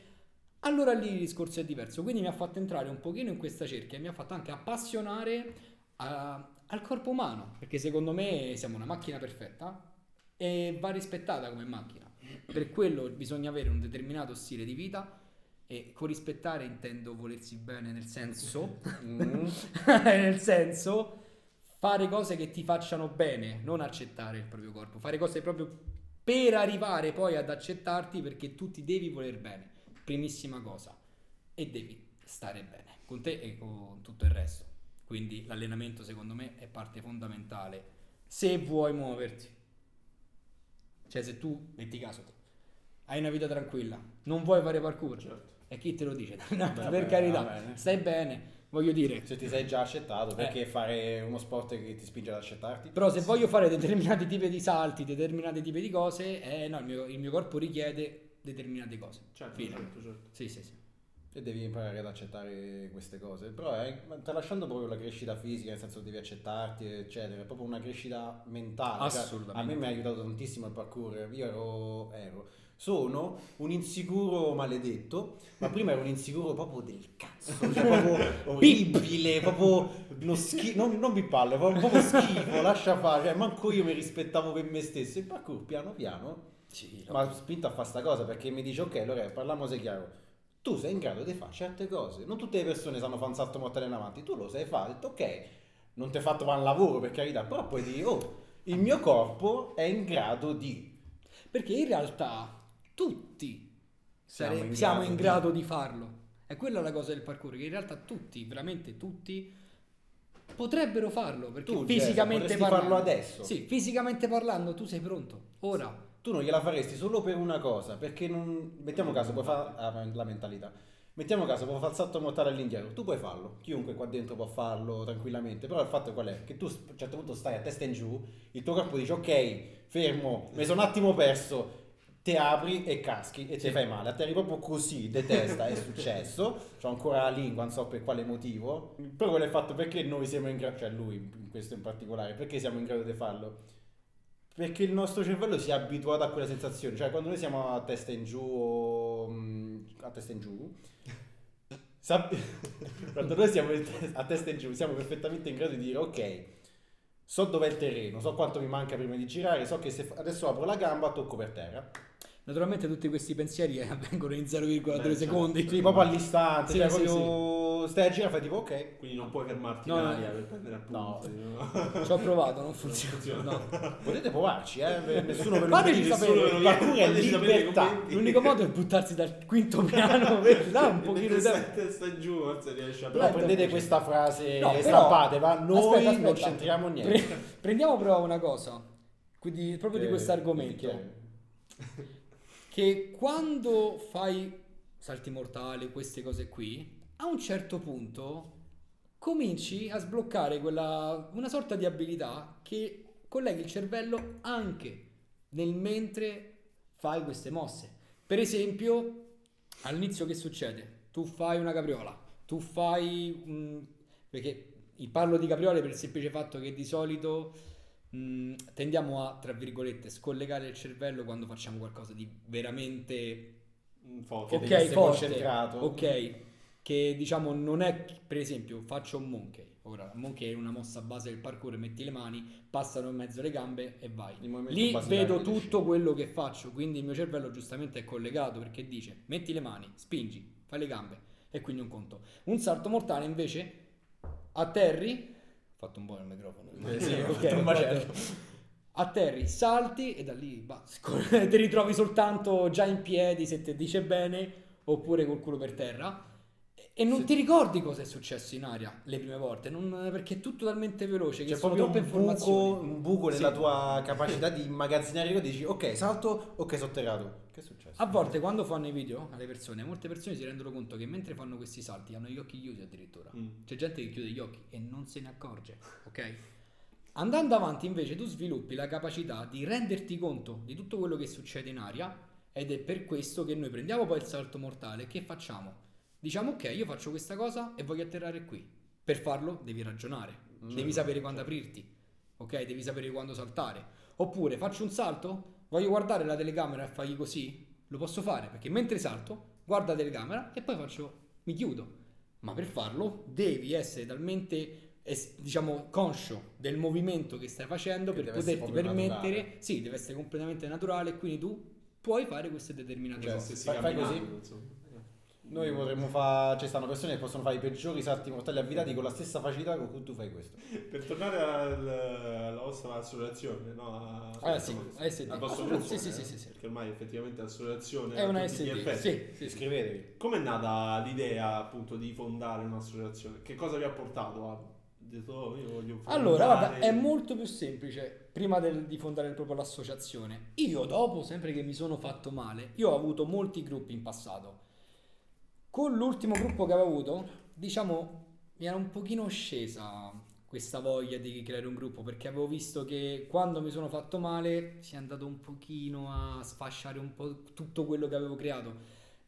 C: allora lì il discorso è diverso. Quindi mi ha fatto entrare un pochino in questa cerchia e mi ha fatto anche appassionare a- al corpo umano, perché secondo me siamo una macchina perfetta e va rispettata come macchina. Per quello bisogna avere un determinato stile di vita e con rispettare intendo volersi bene nel senso
A: Mm.
C: nel senso fare cose che ti facciano bene, non accettare il proprio corpo, fare cose proprio per arrivare poi ad accettarti perché tu ti devi voler bene, primissima cosa, e devi stare bene con te e con tutto il resto. Quindi l'allenamento secondo me è parte fondamentale se vuoi muoverti. Cioè se tu, metti caso, hai una vita tranquilla, non vuoi fare parkour,
B: Certo.
C: E chi te lo dice?
A: Vabbè,
C: per carità,
A: bene.
C: stai bene, voglio dire.
A: Se ti sei già accettato,
C: Eh.
A: perché fare uno sport che ti spinge ad accettarti?
C: Però se voglio fare determinati tipi di salti, determinati tipi di cose, eh, no, il mio, il mio corpo richiede determinate cose.
B: Certo,
C: Fine.
B: certo, certo.
C: Sì, sì, sì.
A: E devi imparare ad accettare queste cose. Però è, tralasciando proprio la crescita fisica, nel senso devi accettarti, eccetera, è proprio una crescita mentale. Cioè,
C: Assolutamente.
A: a me mi ha aiutato tantissimo il parkour. Io ero, ero- sono un insicuro maledetto, ma prima ero un insicuro proprio del cazzo, cioè proprio orribile, proprio uno schi- non, non mi palle, proprio, schifo, lascia fare, cioè, manco io mi rispettavo per me stesso. Il parkour piano piano
C: Sì,
A: mi ha spinto a fare sta cosa perché mi dice ok allora parliamo se chiaro. Tu sei in grado di fare certe cose. Non tutte le persone sanno fare un salto mortale in avanti. Tu lo sai fare. Detto, ok non ti hai fatto fare un lavoro per carità però poi dire oh il mio corpo è in grado di
C: Perché in realtà tutti
A: Siamo
C: sare-
A: in
C: siamo
A: grado
C: in
A: di-
C: grado di farlo. È quella la cosa del parkour, che in realtà tutti, veramente tutti, potrebbero farlo, perché
A: Tu,
C: fisicamente
A: potresti
C: parlando...
A: farlo adesso.
C: Sì, fisicamente parlando tu sei pronto, ora.
A: Tu non gliela faresti solo per una cosa, perché non... Mettiamo caso, puoi fare ah, la mentalità. Mettiamo caso, puoi fare il salto mortale all'indietro, tu puoi farlo, chiunque qua dentro può farlo tranquillamente, però il fatto qual è? Che tu a un certo punto stai a testa in giù, il tuo corpo dice ok, fermo, mi sono un attimo perso, ti apri e caschi e ti fai male, a te eri proprio così, de testa, è successo, ho ancora la lingua, non so per quale motivo, però quello è fatto perché noi siamo in grado, cioè lui in questo in particolare, perché siamo in grado di farlo? Perché il nostro cervello si è abituato a quella sensazione, cioè quando noi siamo a testa in giù o mm, a testa in giù, sap- quando noi siamo te- a testa in giù siamo perfettamente in grado di dire ok, so dov'è il terreno, so quanto mi manca prima di girare, so che se adesso apro la gamba tocco per terra.
C: Naturalmente tutti questi pensieri eh, avvengono in 0,2
B: Beh,
C: secondi.
A: Sì, proprio all'istante,
C: Sì,
A: cioè
C: sì,
A: proprio stai a girare e fai tipo ok.
B: Quindi non puoi fermarti
C: No,
B: in
C: no.
B: aria per prendere appunti. No.
C: Ci ho provato, non funziona.
B: funziona.
C: No.
A: Potete provarci, eh? nessuno ve lo
C: Fateci sapere,
A: il parkour è libertà.
C: L'unico modo è buttarsi dal quinto piano dare un pochino di
B: Stai
C: tempo.
B: testa giù, forse riesci a
A: Però prendete questa frase
C: No, però-
A: stampatela, noi
C: Aspetta,
A: non
C: aspetta.
A: c'entriamo niente.
C: Pre- prendiamo però una cosa, quindi proprio di
A: Eh,
C: questo argomento. che quando fai salti mortali, queste cose qui, a un certo punto cominci a sbloccare quella, una sorta di abilità che colleghi il cervello anche nel mentre fai queste mosse. Per esempio, all'inizio che succede? Tu fai una capriola, tu fai... un- perché parlo di capriole per il semplice fatto che di solito mh, tendiamo a, tra virgolette, scollegare il cervello quando facciamo qualcosa di veramente
B: foto.
A: devi
C: ok, forte, ok, che diciamo non è, per esempio, faccio un monkey. Ora, il monkey è una mossa base del parkour, metti le mani, passano in mezzo le gambe e vai.
A: Il
C: Lì vedo tutto quello che faccio, quindi il mio cervello giustamente è collegato perché dice metti le mani, spingi, fai le gambe e quindi un conto. Un salto mortale invece atterri, ho fatto un po' nel microfono.
A: Eh sì, ho
C: ok,
A: fatto un macello.
C: atterri. Salti e da lì bah, ti ritrovi soltanto già in piedi se ti dice bene oppure col culo per terra e non
A: Sì.
C: ti ricordi cosa è successo in aria le prime volte non- perché è tutto talmente veloce che
A: C'è
C: sono
A: proprio
C: troppe
A: un buco,
C: informazioni.
A: un buco
C: Sì.
A: nella tua capacità di immagazzinare e dici ok salto, ok sotterrato. Che è successo?
C: A volte quando fanno i video alle persone, molte persone si rendono conto che mentre fanno questi salti hanno gli occhi chiusi addirittura.
B: Mm.
C: C'è gente che chiude gli occhi e non se ne accorge, ok? Andando avanti invece tu sviluppi la capacità di renderti conto di tutto quello che succede in aria ed è per questo che noi prendiamo poi il salto mortale. Che facciamo? Diciamo ok, io faccio questa cosa e voglio atterrare qui. Per farlo devi ragionare,
A: Mm.
C: devi sapere quando aprirti, ok? Devi sapere quando saltare. Oppure faccio un salto, voglio guardare la telecamera e fargli così, lo posso fare perché mentre salto guarda la telecamera e poi faccio, mi chiudo. Ma per farlo devi essere talmente diciamo conscio del movimento che stai facendo
A: Che
C: per poterti permettere,
A: naturale.
C: sì, deve essere completamente naturale quindi tu puoi fare queste determinate
B: Cioè,
C: cose.
B: se
A: Fai- fai così? Noi potremmo fare, ci stanno persone che possono fare i peggiori salti mortali avvitati con la stessa facilità con cui tu fai questo.
B: Per tornare al- alla vostra associazione, no? A-
C: Ah, sì, ASD.
B: al vostro
C: Sì,
B: gruppo,
C: sì, sì,
B: eh?
C: sì, sì.
B: Perché ormai effettivamente l'associazione
C: È una
B: a
C: SD, sì, sì.
A: Iscrivetevi.
B: Com'è nata l'idea appunto di fondare un'associazione? Che cosa vi ha portato a detto "Oh, io voglio fondare
C: Allora, guarda, è molto più semplice. Prima del- di fondare proprio l'associazione, io dopo, sempre che mi sono fatto male, io ho avuto molti gruppi in passato. Con l'ultimo gruppo che avevo avuto, diciamo, mi era un pochino scesa questa voglia di creare un gruppo perché avevo visto che quando mi sono fatto male si è andato un pochino a sfasciare un po' tutto quello che avevo creato.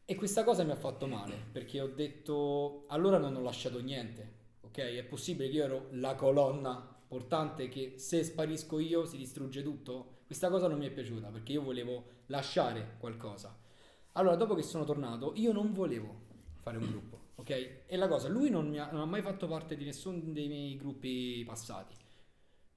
C: E questa cosa mi ha fatto male perché ho detto allora non ho lasciato niente ok? È possibile che io ero la colonna portante che se sparisco io si distrugge tutto? Questa cosa non mi è piaciuta perché io volevo lasciare qualcosa. Allora dopo che sono tornato io non volevo fare un gruppo ok e la cosa lui non, mi ha, non ha mai fatto parte di nessuno dei miei gruppi passati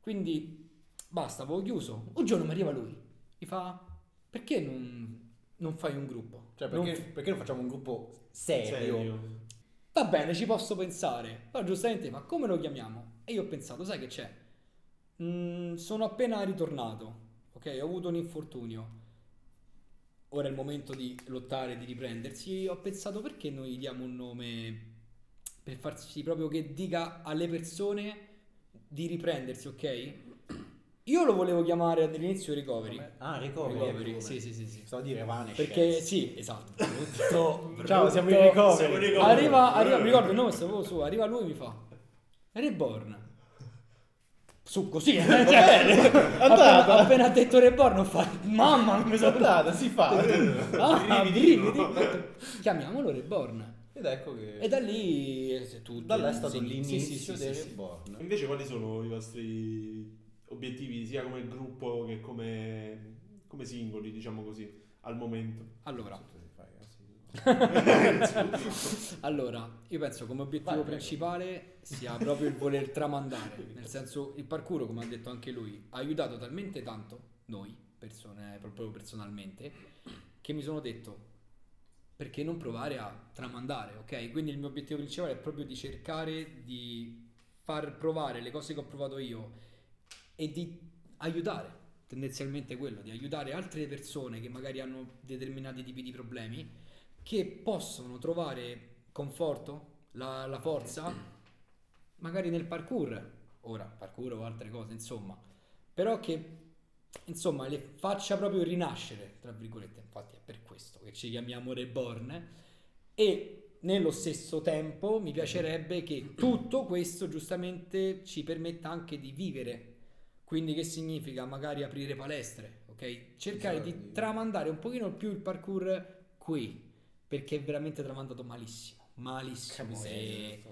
C: quindi basta avevo chiuso un giorno mi arriva lui mi fa perché non, non fai un gruppo
A: Cioè,
C: Non
A: perché, perché non facciamo un gruppo serio?
B: serio.
C: Va bene, ci posso pensare. Però giustamente, ma come lo chiamiamo? E io ho pensato, sai che c'è? Mm, sono appena ritornato, ok? Ho avuto un infortunio. Ora è il momento di lottare, di riprendersi, ho pensato perché noi diamo un nome per farsi proprio che dica alle persone di riprendersi, ok? Io lo volevo chiamare all'inizio recovery.
A: Ah, recovery.
C: Recovery,
A: ecco
C: sì, sì, sì, sì.
A: Stavo a dire Vane.
C: Perché sì, esatto. Brutto,
A: Ciao, siamo in
C: brutto.
A: recovery.
B: Siamo in recovery.
C: Arriva, arriva, mi ricordo il nome, stavo su, arriva lui e mi fa Reborn. Su così, eh, cioè, appena, appena ha detto Reborn ho fatto mamma mi sono
A: Andata, si fa.
C: ah, brividi. Chiamiamolo Reborn.
A: Ed ecco che...
C: E da lì eh, tutto.
A: da là è stato l'inizio
C: sì, sì, sì,
A: del
C: sì, sì.
A: Reborn.
B: Invece quali sono i vostri obiettivi sia come gruppo che come, come singoli, diciamo così, al momento?
C: Allora. Allora, io penso come obiettivo
A: Vai,
C: principale sia proprio il voler tramandare, nel senso il parkour, come ha detto anche lui, ha aiutato talmente tanto noi, persone, proprio personalmente, che mi sono detto perché non provare a tramandare, ok? Quindi il mio obiettivo principale è proprio di cercare di far provare le cose che ho provato io e di aiutare, tendenzialmente quello, di aiutare altre persone che magari hanno determinati tipi di problemi che possono trovare conforto, la, la forza, magari nel parkour, ora parkour o altre cose, insomma, però che insomma le faccia proprio rinascere, tra virgolette, infatti è per questo che ci chiamiamo Reborn. E nello stesso tempo mi piacerebbe che tutto questo giustamente ci permetta anche di vivere. Quindi che significa? Magari aprire palestre, ok? Cercare di
A: Esatto.
C: tramandare un pochino più il parkour qui, perché è veramente tramandato malissimo, malissimo. E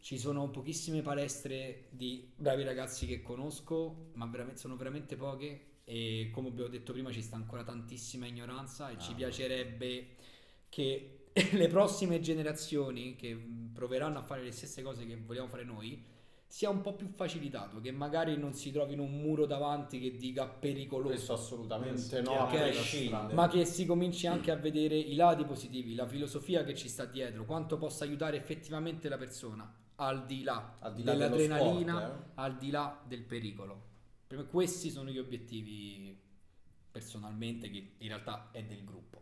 C: ci sono pochissime palestre di bravi ragazzi che conosco, ma veramente, sono veramente poche e come abbiamo detto prima ci sta ancora tantissima ignoranza e ci
A: Ah.
C: piacerebbe che le prossime generazioni che proveranno a fare le stesse cose che vogliamo fare noi sia un po' più facilitato, che magari non si trovino un muro davanti che dica pericoloso.
A: Questo assolutamente no, a
C: ok.
A: prescindere.
C: Ma che si cominci anche a vedere i lati positivi, la filosofia che ci sta dietro, quanto possa aiutare effettivamente la persona, al di là,
A: Al di là
C: dell'adrenalina,
A: sport, eh.
C: al di là del pericolo. Questi sono gli obiettivi personalmente, che in realtà è del gruppo.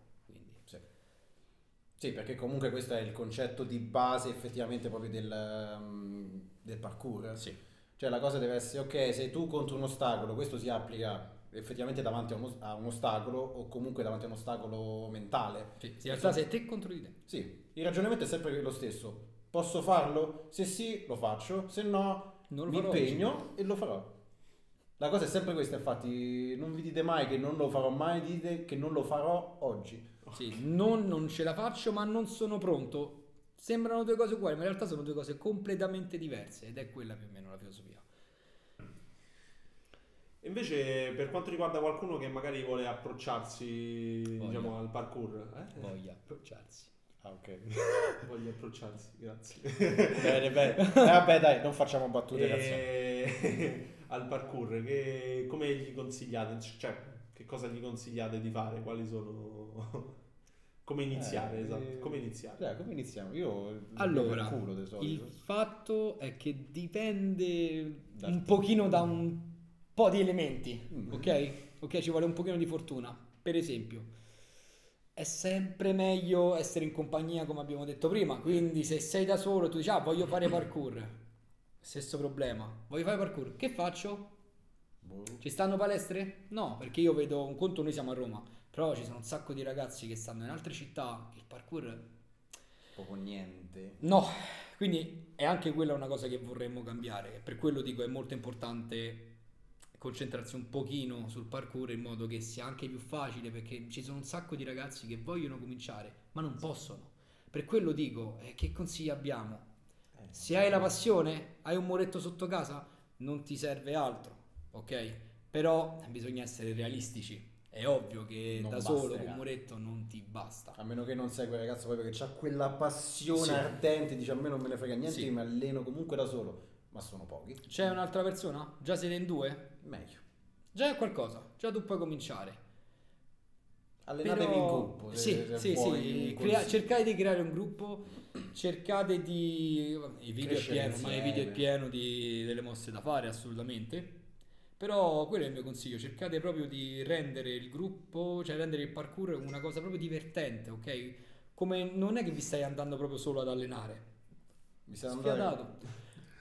A: Sì. Perché comunque questo è il concetto di base effettivamente proprio del, um, del parkour.
C: Sì.
A: Cioè la cosa deve essere, ok, sei tu contro un ostacolo, questo si applica effettivamente davanti a un, a un ostacolo o comunque davanti a un ostacolo mentale.
C: Sì, in realtà sei te contro di te.
A: Sì, il ragionamento è sempre lo stesso. Posso farlo? Se sì, lo faccio, se no,
C: Non
A: mi impegno e lo farò. La cosa è sempre questa, infatti, non vi dite mai che non lo farò mai, dite che non lo farò oggi.
C: Sì, non, non ce la faccio, ma non sono pronto. Sembrano due cose uguali, ma in realtà sono due cose completamente diverse ed è quella più o meno la filosofia.
B: Invece, per quanto riguarda qualcuno che magari vuole approcciarsi
C: Voglia.
B: diciamo, al parkour, eh?
C: Voglia approcciarsi.
A: Ah, ok.
B: Voglia approcciarsi, grazie.
A: bene, bene. Eh, vabbè, dai, non facciamo battute.
B: E... al parkour, che... come gli consigliate? Cioè, che cosa gli consigliate di fare? Quali sono... come iniziare,
A: Eh,
B: esatto. Come iniziare?
A: Dai, come iniziamo? Io
C: Allora,
A: culo di
C: Il fatto è che dipende
A: Dal
C: un
A: tipo.
C: pochino da un po' di elementi,
A: Mm.
C: ok? Ok, ci vuole un pochino di fortuna. Per esempio, è sempre meglio essere in compagnia, come abbiamo detto prima. Quindi, se sei da solo, tu dici, ah, voglio fare parkour. Stesso problema. Voglio fare parkour. Che faccio?
A: Boh.
C: Ci stanno palestre? No, perché io vedo un conto, noi siamo a Roma, però ci sono un sacco di ragazzi che stanno in altre città. Il parkour
A: Proprio niente.
C: No, quindi è anche quella una cosa che vorremmo cambiare. Per quello dico è molto importante concentrarsi un pochino sul parkour in modo che sia anche più facile perché ci sono un sacco di ragazzi che vogliono cominciare ma non possono. Per quello dico, eh, che consigli abbiamo?
A: Eh,
C: Se hai la passione, hai un muretto sotto casa, non ti serve altro, ok? Però bisogna essere realistici. È ovvio che
A: Non
C: da solo
A: basterà.
C: con un muretto non ti basta.
A: A meno che non sei quel ragazzo proprio che ha quella passione
C: Sì.
A: ardente, dice a me non me ne frega niente,
C: Sì.
A: mi alleno comunque da solo, ma sono pochi.
C: C'è un'altra persona? Già siete in due?
A: Meglio.
C: Già è qualcosa, già tu puoi cominciare.
A: Allenatevi
C: Però-
A: in gruppo. se-
C: sì,
A: se
C: sì, sì. crea- cercate di creare un gruppo, cercate di... Il video
A: Crescere
C: è pieno, ma il video è pieno di- delle mosse da fare, assolutamente. Però quello è il mio consiglio, cercate proprio di rendere il gruppo, cioè rendere il parkour una cosa proprio divertente, ok? Come non è che vi stai andando proprio solo ad allenare,
A: Mi stai andando.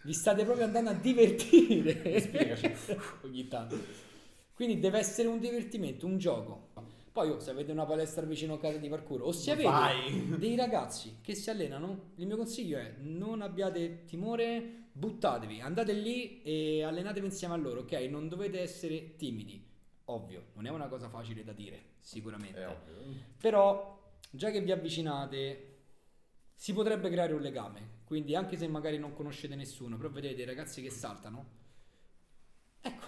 C: Vi state proprio andando a divertire.
A: Spiegaci.
C: Ogni tanto. Quindi deve essere un divertimento, un gioco. Poi oh, se avete una palestra vicino a casa di parkour o se avete
A: Vai.
C: dei ragazzi che si allenano, il mio consiglio è non abbiate timore, buttatevi, andate lì e allenatevi insieme a loro, ok? Non dovete essere timidi. Ovvio, non è una cosa facile da dire, sicuramente. Però, già che vi avvicinate, si potrebbe creare un legame. Quindi, anche se magari non conoscete nessuno, però vedete dei ragazzi che saltano, ecco,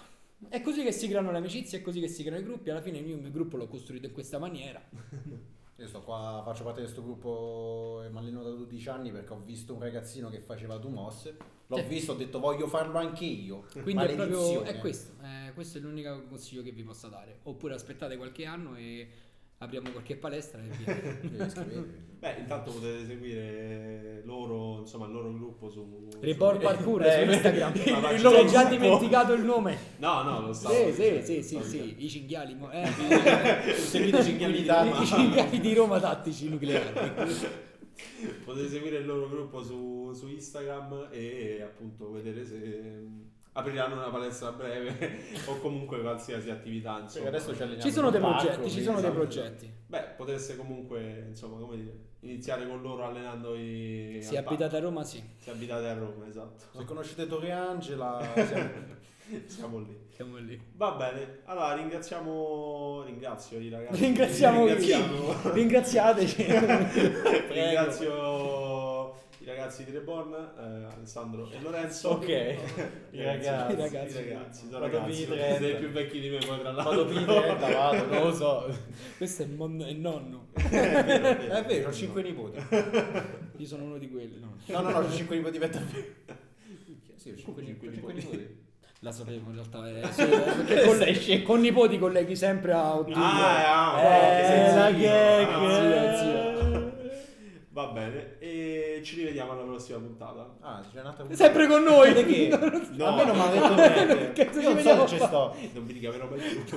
C: è così che si creano le amicizie, è così che si creano i gruppi. Alla fine, io il mio gruppo l'ho costruito in questa maniera.
A: Io sto qua, faccio parte di questo gruppo e mi alleno da 12 anni perché ho visto un ragazzino che faceva due mosse. L'ho
C: Sì.
A: visto, ho detto voglio farlo anche io.
C: Quindi è proprio è questo. eh, questo è l'unico consiglio che vi posso dare. Oppure aspettate qualche anno e apriamo qualche palestra e via.
B: Beh, intanto potete seguire loro, insomma, il loro gruppo su...
C: Report
B: su-
C: Parkour
A: Eh,
C: su Instagram.
B: il
C: Ti
B: loro
C: già
A: gruppo.
C: dimenticato il nome.
B: No, no, lo so.
C: Sì, sì, sì, sì, sì, i cinghiali. mo- Eh,
A: Seguite i cinghiali di Roma.
C: I cinghiali di Roma tattici nucleari.
B: Potete seguire il loro gruppo su, su Instagram e appunto vedere se apriranno una palestra a breve o comunque qualsiasi attività. Insomma.
A: adesso ci alleniamo
C: Ci sono dei
A: parco,
C: progetti, ci sono dei
A: quindi-
C: progetti.
B: Beh, potreste comunque, insomma, come dire, iniziare con loro allenandovi
C: Se
B: al
C: abitate a Roma, sì.
B: Se abitate a Roma, esatto.
A: Se conoscete Torre Angela, siamo-
B: Siamo lì.
C: Siamo lì.
B: Va bene, allora ringraziamo, ringrazio i ragazzi.
C: Ringraziamo
B: Ringraziamo.
C: Ringraziateci.
B: Ringrazio i ragazzi di Reborn, eh, Alessandro e Lorenzo.
A: Ok. I ragazzi.
C: I ragazzi.
B: I ragazzi, sono
A: Vado
B: ragazzi,
A: via 30.
B: siete più vecchi di me poi tra l'altro.
A: vado P30, vado, non lo so.
C: Questo è, mon- è nonno.
B: È vero, è vero.
A: È vero, ho 5 nipoti.
C: Io sono uno di quelli. no.
A: No, no, no, ho 5 nipoti per. Sì, ho 5
B: Cinque
A: nipoti.
B: nipoti.
C: La sapevo in realtà. eh, sì, eh, perché con, le- con nipoti colleghi sempre a ottobre.
B: Ah, ah,
C: Eh, la gag.
B: Ah,
C: Zio, zio.
B: Va bene, e ci rivediamo alla prossima puntata.
A: Ah, c'è un'altra
C: Sempre con noi.
A: Perché?
B: No.
A: A me non mi ha detto niente. Io non so se ci sto.
B: Non vi dica vero mai più.